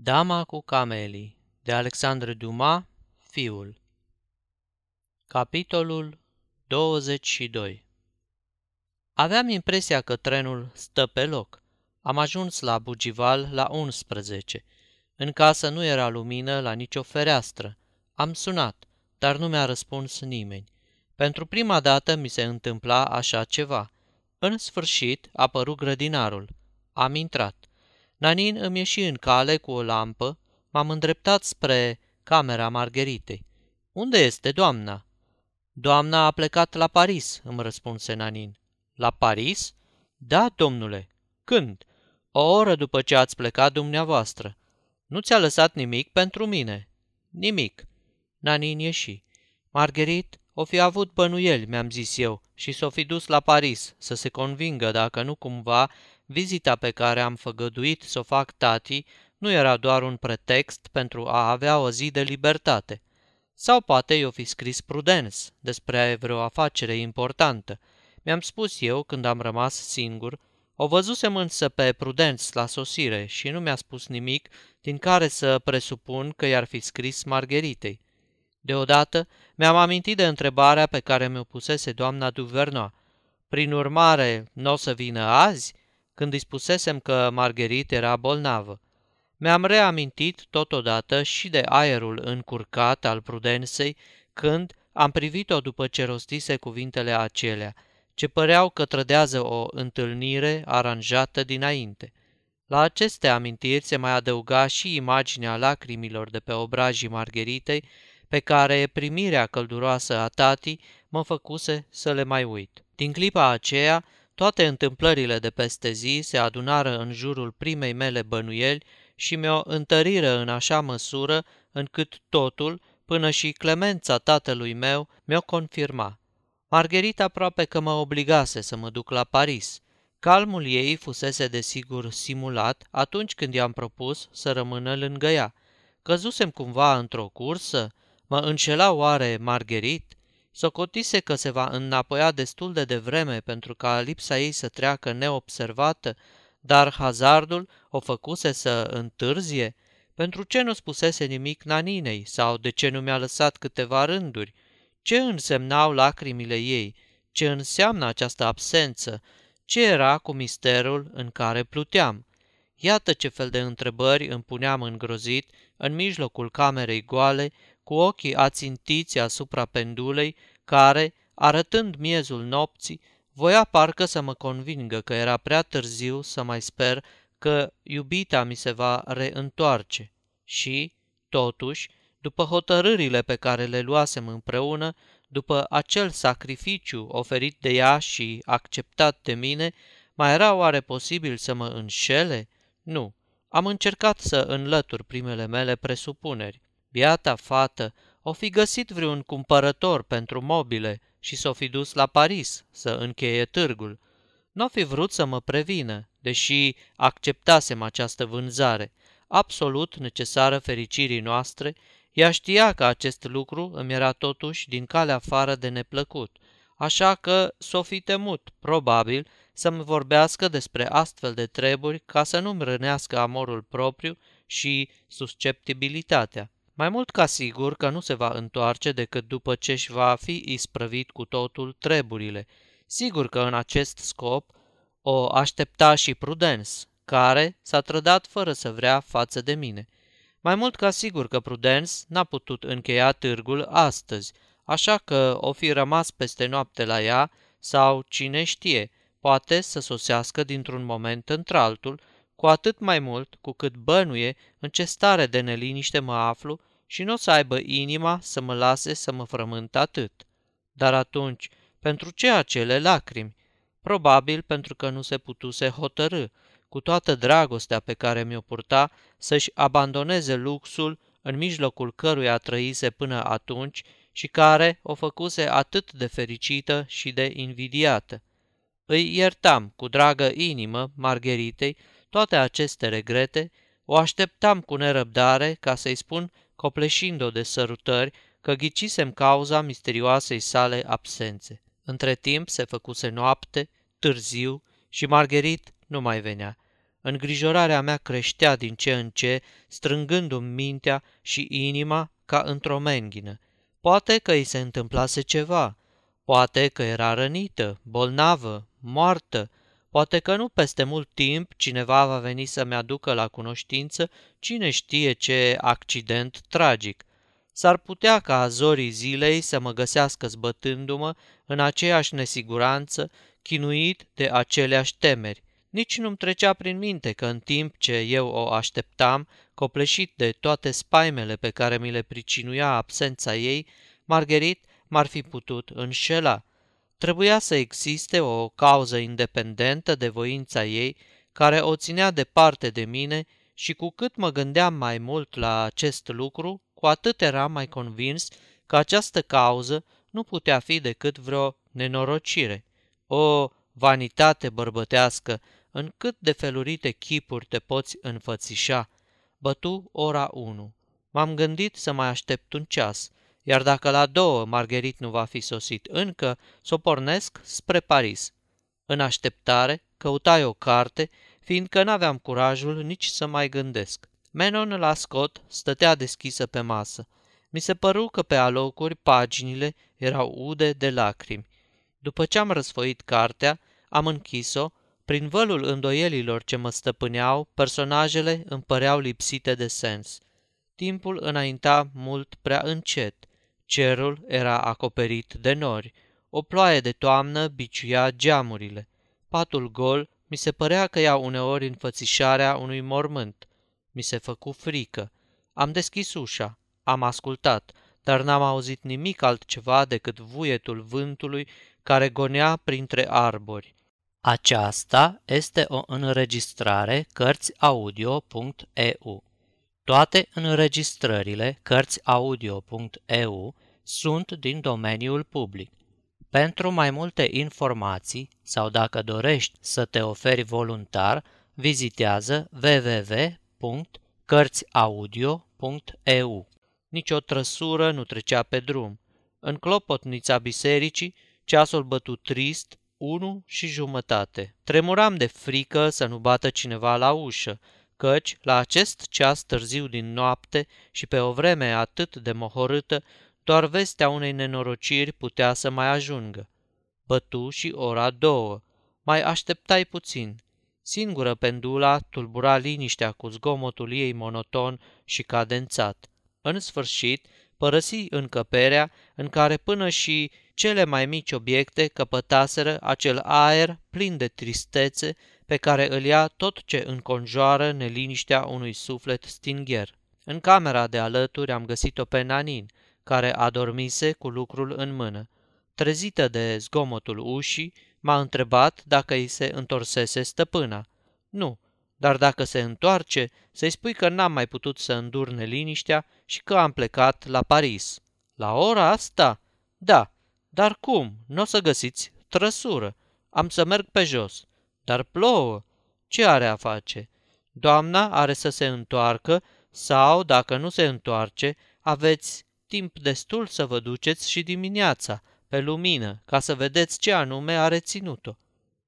Dama cu camelii de Alexandre Dumas, fiul Capitolul 22 Aveam impresia că trenul stă pe loc. Am ajuns la Bugival la 11. În casă nu era lumină la nicio fereastră. Am sunat, dar nu mi-a răspuns nimeni. Pentru prima dată mi se întâmpla așa ceva. În sfârșit a apărut grădinarul. Am intrat. Nanin îmi ieși în cale cu o lampă, m-am îndreptat spre camera Margheritei. Unde este doamna?" Doamna a plecat la Paris," îmi răspunse Nanin. La Paris?" Da, domnule." Când?" O oră după ce ați plecat dumneavoastră. Nu ți-a lăsat nimic pentru mine?" Nimic." Nanin ieși. Margherit o fi avut bănuieli, mi-am zis eu, și s-o fi dus la Paris să se convingă dacă nu cumva Vizita pe care am făgăduit să o fac tati nu era doar un pretext pentru a avea o zi de libertate. Sau poate i-o fi scris Prudence despre vreo afacere importantă. Mi-am spus eu când am rămas singur, o văzusem însă pe Prudence la sosire și nu mi-a spus nimic din care să presupun că i-ar fi scris Margheritei. Deodată mi-am amintit de întrebarea pe care mi-o pusese doamna Duvernoa. Prin urmare, nu o să vină azi? Când îi spusesem că Margherit era bolnavă. Mi-am reamintit totodată și de aerul încurcat al prudensei când am privit-o după ce rostise cuvintele acelea, ce păreau că trădează o întâlnire aranjată dinainte. La aceste amintiri se mai adăuga și imaginea lacrimilor de pe obrajii Margheritei, pe care primirea călduroasă a tati mă făcuse să le mai uit. Din clipa aceea, toate întâmplările de peste zi se adunară în jurul primei mele bănuieli și mi-o întăriră în așa măsură încât totul, până și clemența tatălui meu, mi-o confirma. Margherita aproape că mă obligase să mă duc la Paris. Calmul ei fusese desigur simulat atunci când i-am propus să rămână lângă ea. Căzusem cumva într-o cursă? Mă înșela oare Margherit? Socotise că se va înapoia destul de devreme pentru ca lipsa ei să treacă neobservată, dar hazardul o făcuse să întârzie? Pentru ce nu spusese nimic naninei sau de ce nu mi-a lăsat câteva rânduri? Ce însemnau lacrimile ei? Ce înseamnă această absență? Ce era cu misterul în care pluteam? Iată ce fel de întrebări îmi puneam îngrozit în mijlocul camerei goale, cu ochii ațintiți asupra pendulei, care, arătând miezul nopții, voia parcă să mă convingă că era prea târziu să mai sper că iubita mi se va reîntoarce. Și, totuși, după hotărârile pe care le luasem împreună, după acel sacrificiu oferit de ea și acceptat de mine, mai era oare posibil să mă înșele? Nu. Am încercat să înlătur primele mele presupuneri. Biata fată o fi găsit vreun cumpărător pentru mobile și s-o fi dus la Paris să încheie târgul. Nu fi vrut să mă prevină, deși acceptasem această vânzare, absolut necesară fericirii noastre, ea știa că acest lucru îmi era totuși din calea afară de neplăcut, așa că s-o fi temut, probabil, să-mi vorbească despre astfel de treburi ca să nu-mi rănească amorul propriu și susceptibilitatea. Mai mult ca sigur că nu se va întoarce decât după ce își va fi isprăvit cu totul treburile. Sigur că în acest scop o aștepta și Prudence, care s-a trădat fără să vrea față de mine. Mai mult ca sigur că Prudence n-a putut încheia târgul astăzi, așa că o fi rămas peste noapte la ea sau, cine știe, poate să sosească dintr-un moment într-altul, cu atât mai mult cu cât bănuie în ce stare de neliniște mă aflu și nu o să aibă inima să mă lase să mă frământ atât. Dar atunci, pentru ce acele lacrimi? Probabil pentru că nu se putuse hotărâ, cu toată dragostea pe care mi-o purta, să-și abandoneze luxul în mijlocul căruia trăise până atunci și care o făcuse atât de fericită și de invidiată. Îi iertam cu dragă inimă Margheritei toate aceste regrete, o așteptam cu nerăbdare ca să-i spun copleșind-o de sărutări, că ghicisem cauza misterioasei sale absențe. Între timp se făcuse noapte, târziu, și Margherit nu mai venea. Îngrijorarea mea creștea din ce în ce, strângându-mi mintea și inima ca într-o menghină. Poate că îi se întâmplase ceva, poate că era rănită, bolnavă, moartă, poate că nu peste mult timp cineva va veni să-mi aducă la cunoștință cine știe ce accident tragic. S-ar putea ca zorii zilei să mă găsească zbătându-mă în aceeași nesiguranță, chinuit de aceleași temeri. Nici nu-mi trecea prin minte că în timp ce eu o așteptam, copleșit de toate spaimele pe care mi le pricinuia absența ei, Margherit m-ar fi putut înșela. Trebuia să existe o cauză independentă de voința ei care o ținea departe de mine și cu cât mă gândeam mai mult la acest lucru, cu atât eram mai convins că această cauză nu putea fi decât vreo nenorocire. O vanitate bărbătească, în cât de felurite chipuri te poți înfățișa. Bătu ora 1. M-am gândit să mai aștept un ceas, iar dacă la două Margherit nu va fi sosit încă, să o pornesc spre Paris. În așteptare, căutai o carte, fiindcă n-aveam curajul nici să mai gândesc. Menon la scot stătea deschisă pe masă. Mi se păru că pe alocuri paginile erau ude de lacrimi. După ce am răsfoit cartea, am închis-o, prin vălul îndoielilor ce mă stăpâneau, personajele îmi păreau lipsite de sens. Timpul înainta mult prea încet. Cerul era acoperit de nori. O ploaie de toamnă biciuia geamurile. Patul gol mi se părea că ia uneori înfățișarea unui mormânt. Mi se făcu frică. Am deschis ușa, am ascultat, dar n-am auzit nimic altceva decât vuietul vântului care gonea printre arbori. Aceasta este o înregistrare Cărțiaudio.eu. Toate înregistrările Cărțiaudio.eu sunt din domeniul public. Pentru mai multe informații sau dacă dorești să te oferi voluntar, vizitează www.cărțiaudio.eu. Nici o trăsură nu trecea pe drum. În clopotnița bisericii, ceasul bătut trist, unu și jumătate. Tremuram de frică să nu bată cineva la ușă, căci, la acest ceas târziu din noapte și pe o vreme atât de mohorâtă, doar vestea unei nenorociri putea să mai ajungă. Bătu și ora două. Mai așteptai puțin. Singură pendula tulbura liniștea cu zgomotul ei monoton și cadențat. În sfârșit, părăsi încăperea în care până și cele mai mici obiecte căpătaseră acel aer plin de tristețe pe care îl ia tot ce înconjoară neliniștea unui suflet stingher. În camera de alături am găsit-o pe Nanin, care adormise cu lucrul în mână. Trezită de zgomotul ușii, m-a întrebat dacă îi se întorsese stăpâna. Nu, dar dacă se întoarce, să-i spui că n-am mai putut să îndur neliniștea și că am plecat la Paris. La ora asta? Da, dar cum? Nu o să găsiți trăsură. Am să merg pe jos. Dar plouă. Ce are a face? Doamna are să se întoarcă sau, dacă nu se întoarce, aveți timp destul să vă duceți și dimineața, pe lumină, ca să vedeți ce anume a reținut-o.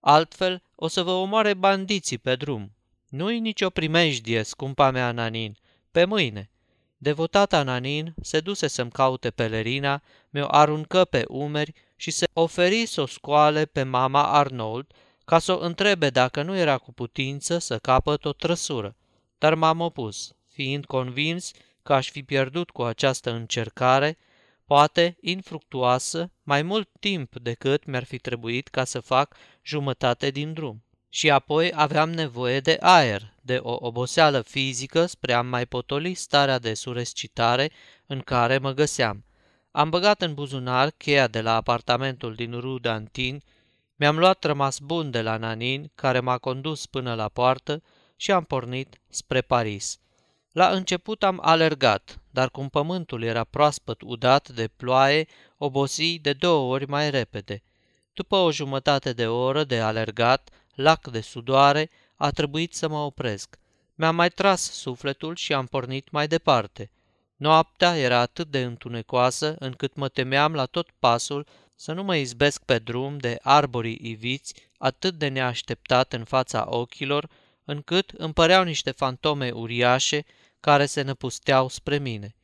Altfel, o să vă omoare bandiții pe drum. Nu-i nicio primejdie, scumpa mea Nanin, pe mâine. Devotata Nanin se duse să-mi caute pelerina, mi-o aruncă pe umeri și se oferi să o scoale pe mama Arnold, ca să o întrebe dacă nu era cu putință să capăt o trăsură. Dar m-am opus, fiind convins că aș fi pierdut cu această încercare, poate infructuoasă, mai mult timp decât mi-ar fi trebuit ca să fac jumătate din drum. Și apoi aveam nevoie de aer, de o oboseală fizică spre a mai potoli starea de surescitare în care mă găseam. Am băgat în buzunar cheia de la apartamentul din Rue d'Antin, mi-am luat rămas bun de la Nanin, care m-a condus până la poartă și am pornit spre Paris. La început am alergat, dar cum pământul era proaspăt udat de ploaie, obosi de două ori mai repede. După o jumătate de oră de alergat, lac de sudoare, a trebuit să mă opresc. Mi-am mai tras sufletul și am pornit mai departe. Noaptea era atât de întunecoasă încât mă temeam la tot pasul să nu mă izbesc pe drum de arborii iviți atât de neașteptat în fața ochilor, încât îmi păreau niște fantome uriașe care se năpusteau spre mine.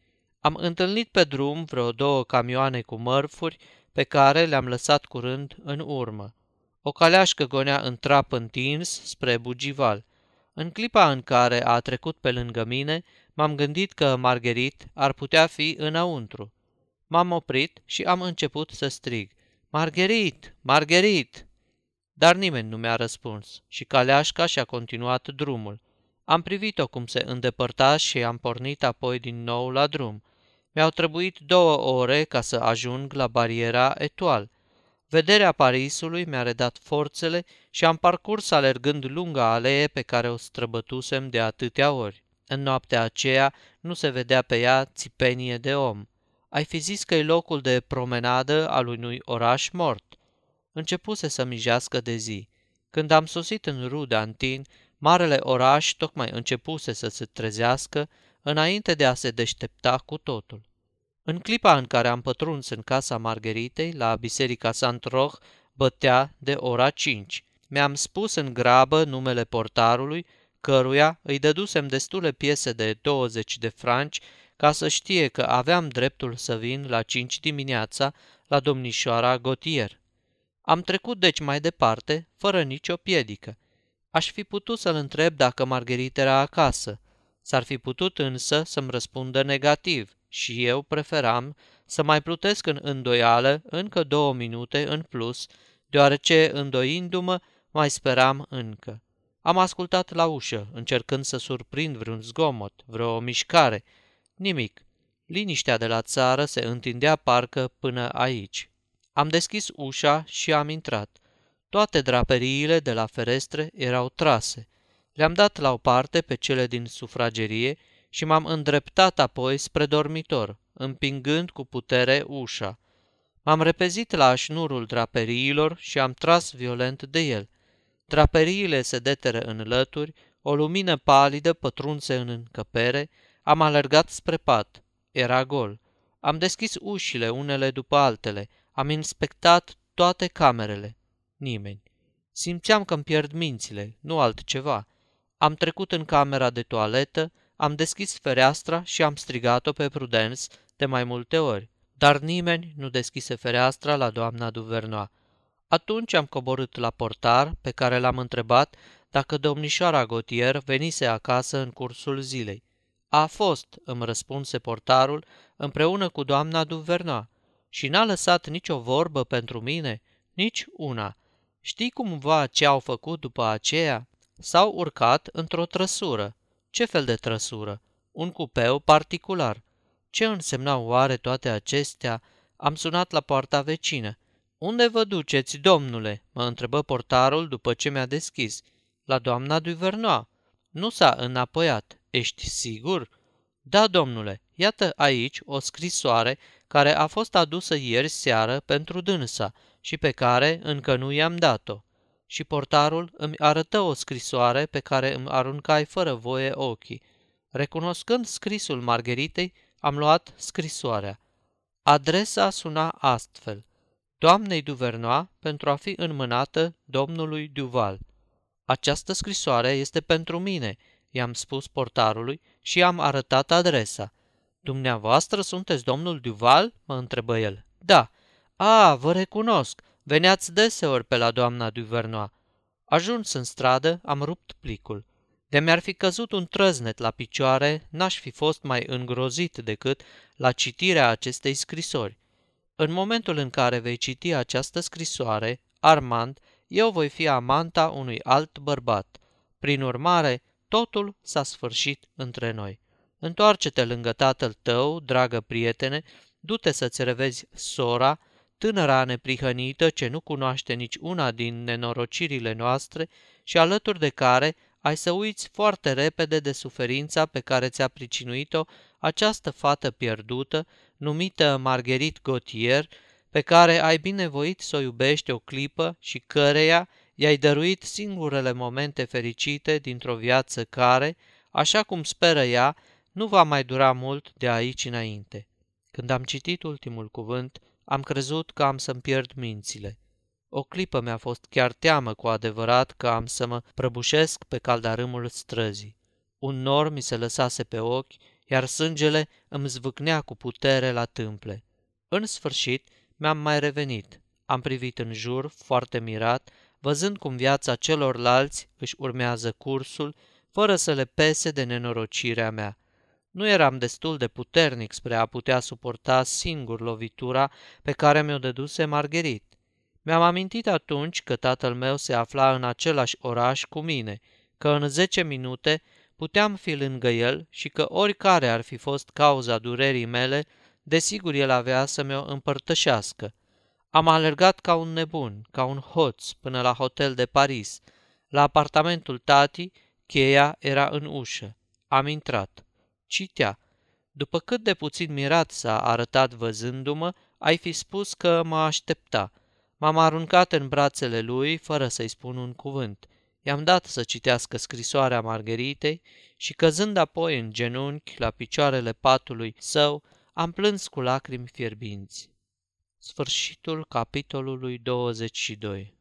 Am întâlnit pe drum vreo două camioane cu mărfuri pe care le-am lăsat curând în urmă. O caleașcă gonea în trap întins spre Bugival. În clipa în care a trecut pe lângă mine, m-am gândit că Margherit ar putea fi înăuntru. M-am oprit și am început să strig. Margherit! Margherit! Dar nimeni nu mi-a răspuns și caleașca și-a continuat drumul. Am privit-o cum se îndepărta și am pornit apoi din nou la drum. Mi-au trebuit două ore ca să ajung la bariera Etoile. Vederea Parisului mi-a redat forțele și am parcurs alergând lunga alee pe care o străbătusem de atâtea ori. În noaptea aceea nu se vedea pe ea țipenie de om. Ai fi zis că e locul de promenadă al unui oraș mort. Începuse să mijească de zi. Când am sosit în Rue d'Antin, marele oraș tocmai începuse să se trezească înainte de a se deștepta cu totul. În clipa în care am pătruns în casa Margheritei, la biserica Saint-Roch, bătea de ora cinci. Mi-am spus în grabă numele portarului, căruia îi dădusem destule piese de 20 de franci ca să știe că aveam dreptul să vin la cinci dimineața la domnișoara Gotier. Am trecut deci mai departe, fără nicio piedică. Aș fi putut să-l întreb dacă Margherita era acasă. S-ar fi putut însă să-mi răspundă negativ și eu preferam să mai plutesc în îndoială încă două minute în plus, deoarece, îndoindu-mă, mai speram încă. Am ascultat la ușă, încercând să surprind vreun zgomot, vreo mișcare. Nimic. Liniștea de la țară se întindea parcă până aici. Am deschis ușa și am intrat. Toate draperiile de la ferestre erau trase. Le-am dat la o parte pe cele din sufragerie și m-am îndreptat apoi spre dormitor, împingând cu putere ușa. M-am repezit la șnurul draperiilor și am tras violent de el. Draperiile se deteră în lături, o lumină palidă pătrunse în încăpere, am alergat spre pat. Era gol. Am deschis ușile unele după altele, am inspectat toate camerele. Nimeni. Simțeam că îmi pierd mințile, nu altceva. Am trecut în camera de toaletă, am deschis fereastra și am strigat-o pe Prudence de mai multe ori, dar nimeni nu deschise fereastra la doamna Duvernois. Atunci am coborât la portar, pe care l-am întrebat dacă domnișoara Gotier venise acasă în cursul zilei. A fost, îmi răspunse portarul, împreună cu doamna Duvernois și n-a lăsat nicio vorbă pentru mine, nici una. Știi cumva ce au făcut după aceea? S-au urcat într-o trăsură. Ce fel de trăsură? Un cupeu particular. Ce însemnau oare toate acestea? Am sunat la poarta vecină. Unde vă duceți, domnule?" mă întrebă portarul după ce mi-a deschis. La doamna Duvernois. Nu s-a înapoiat. Ești sigur?" Da, domnule, iată aici o scrisoare care a fost adusă ieri seară pentru dânsa și pe care încă nu i-am dat-o și portarul îmi arătă o scrisoare pe care îmi aruncai fără voie ochii. Recunoscând scrisul Margheritei, am luat scrisoarea. Adresa suna astfel. Doamnei Duvernois pentru a fi înmânată domnului Duval. Această scrisoare este pentru mine, i-am spus portarului și am arătat adresa. Dumneavoastră sunteți domnul Duval? mă întrebă el. Da. A, vă recunosc. Veneați deseori pe la doamna Duvernois. Ajuns în stradă, am rupt plicul. De mi-ar fi căzut un trăznet la picioare, n-aș fi fost mai îngrozit decât la citirea acestei scrisori. În momentul în care vei citi această scrisoare, Armand, eu voi fi amanta unui alt bărbat. Prin urmare, totul s-a sfârșit între noi. Întoarce-te lângă tatăl tău, dragă prietene, du-te să-ți revezi sora, tânăra neprihănită ce nu cunoaște nici una din nenorocirile noastre și alături de care ai să uiți foarte repede de suferința pe care ți-a pricinuit-o această fată pierdută, numită Marguerite Gautier, pe care ai binevoit să o iubești o clipă și căreia i-ai dăruit singurele momente fericite dintr-o viață care, așa cum speră ea, nu va mai dura mult de aici înainte. Când am citit ultimul cuvânt, am crezut că am să-mi pierd mințile. O clipă mi-a fost chiar teamă cu adevărat că am să mă prăbușesc pe caldarâmul străzii. Un nor mi se lăsase pe ochi, iar sângele îmi zvâcnea cu putere la tâmple. În sfârșit, mi-am mai revenit. Am privit în jur, foarte mirat, văzând cum viața celorlalți își urmează cursul, fără să le pese de nenorocirea mea. Nu eram destul de puternic spre a putea suporta singur lovitura pe care mi-o dăduse Margherit. Mi-am amintit atunci că tatăl meu se afla în același oraș cu mine, că în zece minute puteam fi lângă el și că oricare ar fi fost cauza durerii mele, desigur el avea să mi-o împărtășească. Am alergat ca un nebun, ca un hoț, până la hotel de Paris. La apartamentul tati, cheia era în ușă. Am intrat. Citea. După cât de puțin mirat s-a arătat văzându-mă, ai fi spus că mă aștepta. M-am aruncat în brațele lui, fără să-i spun un cuvânt. I-am dat să citească scrisoarea Margheritei și căzând apoi în genunchi la picioarele patului său, am plâns cu lacrimi fierbinți. Sfârșitul capitolului 22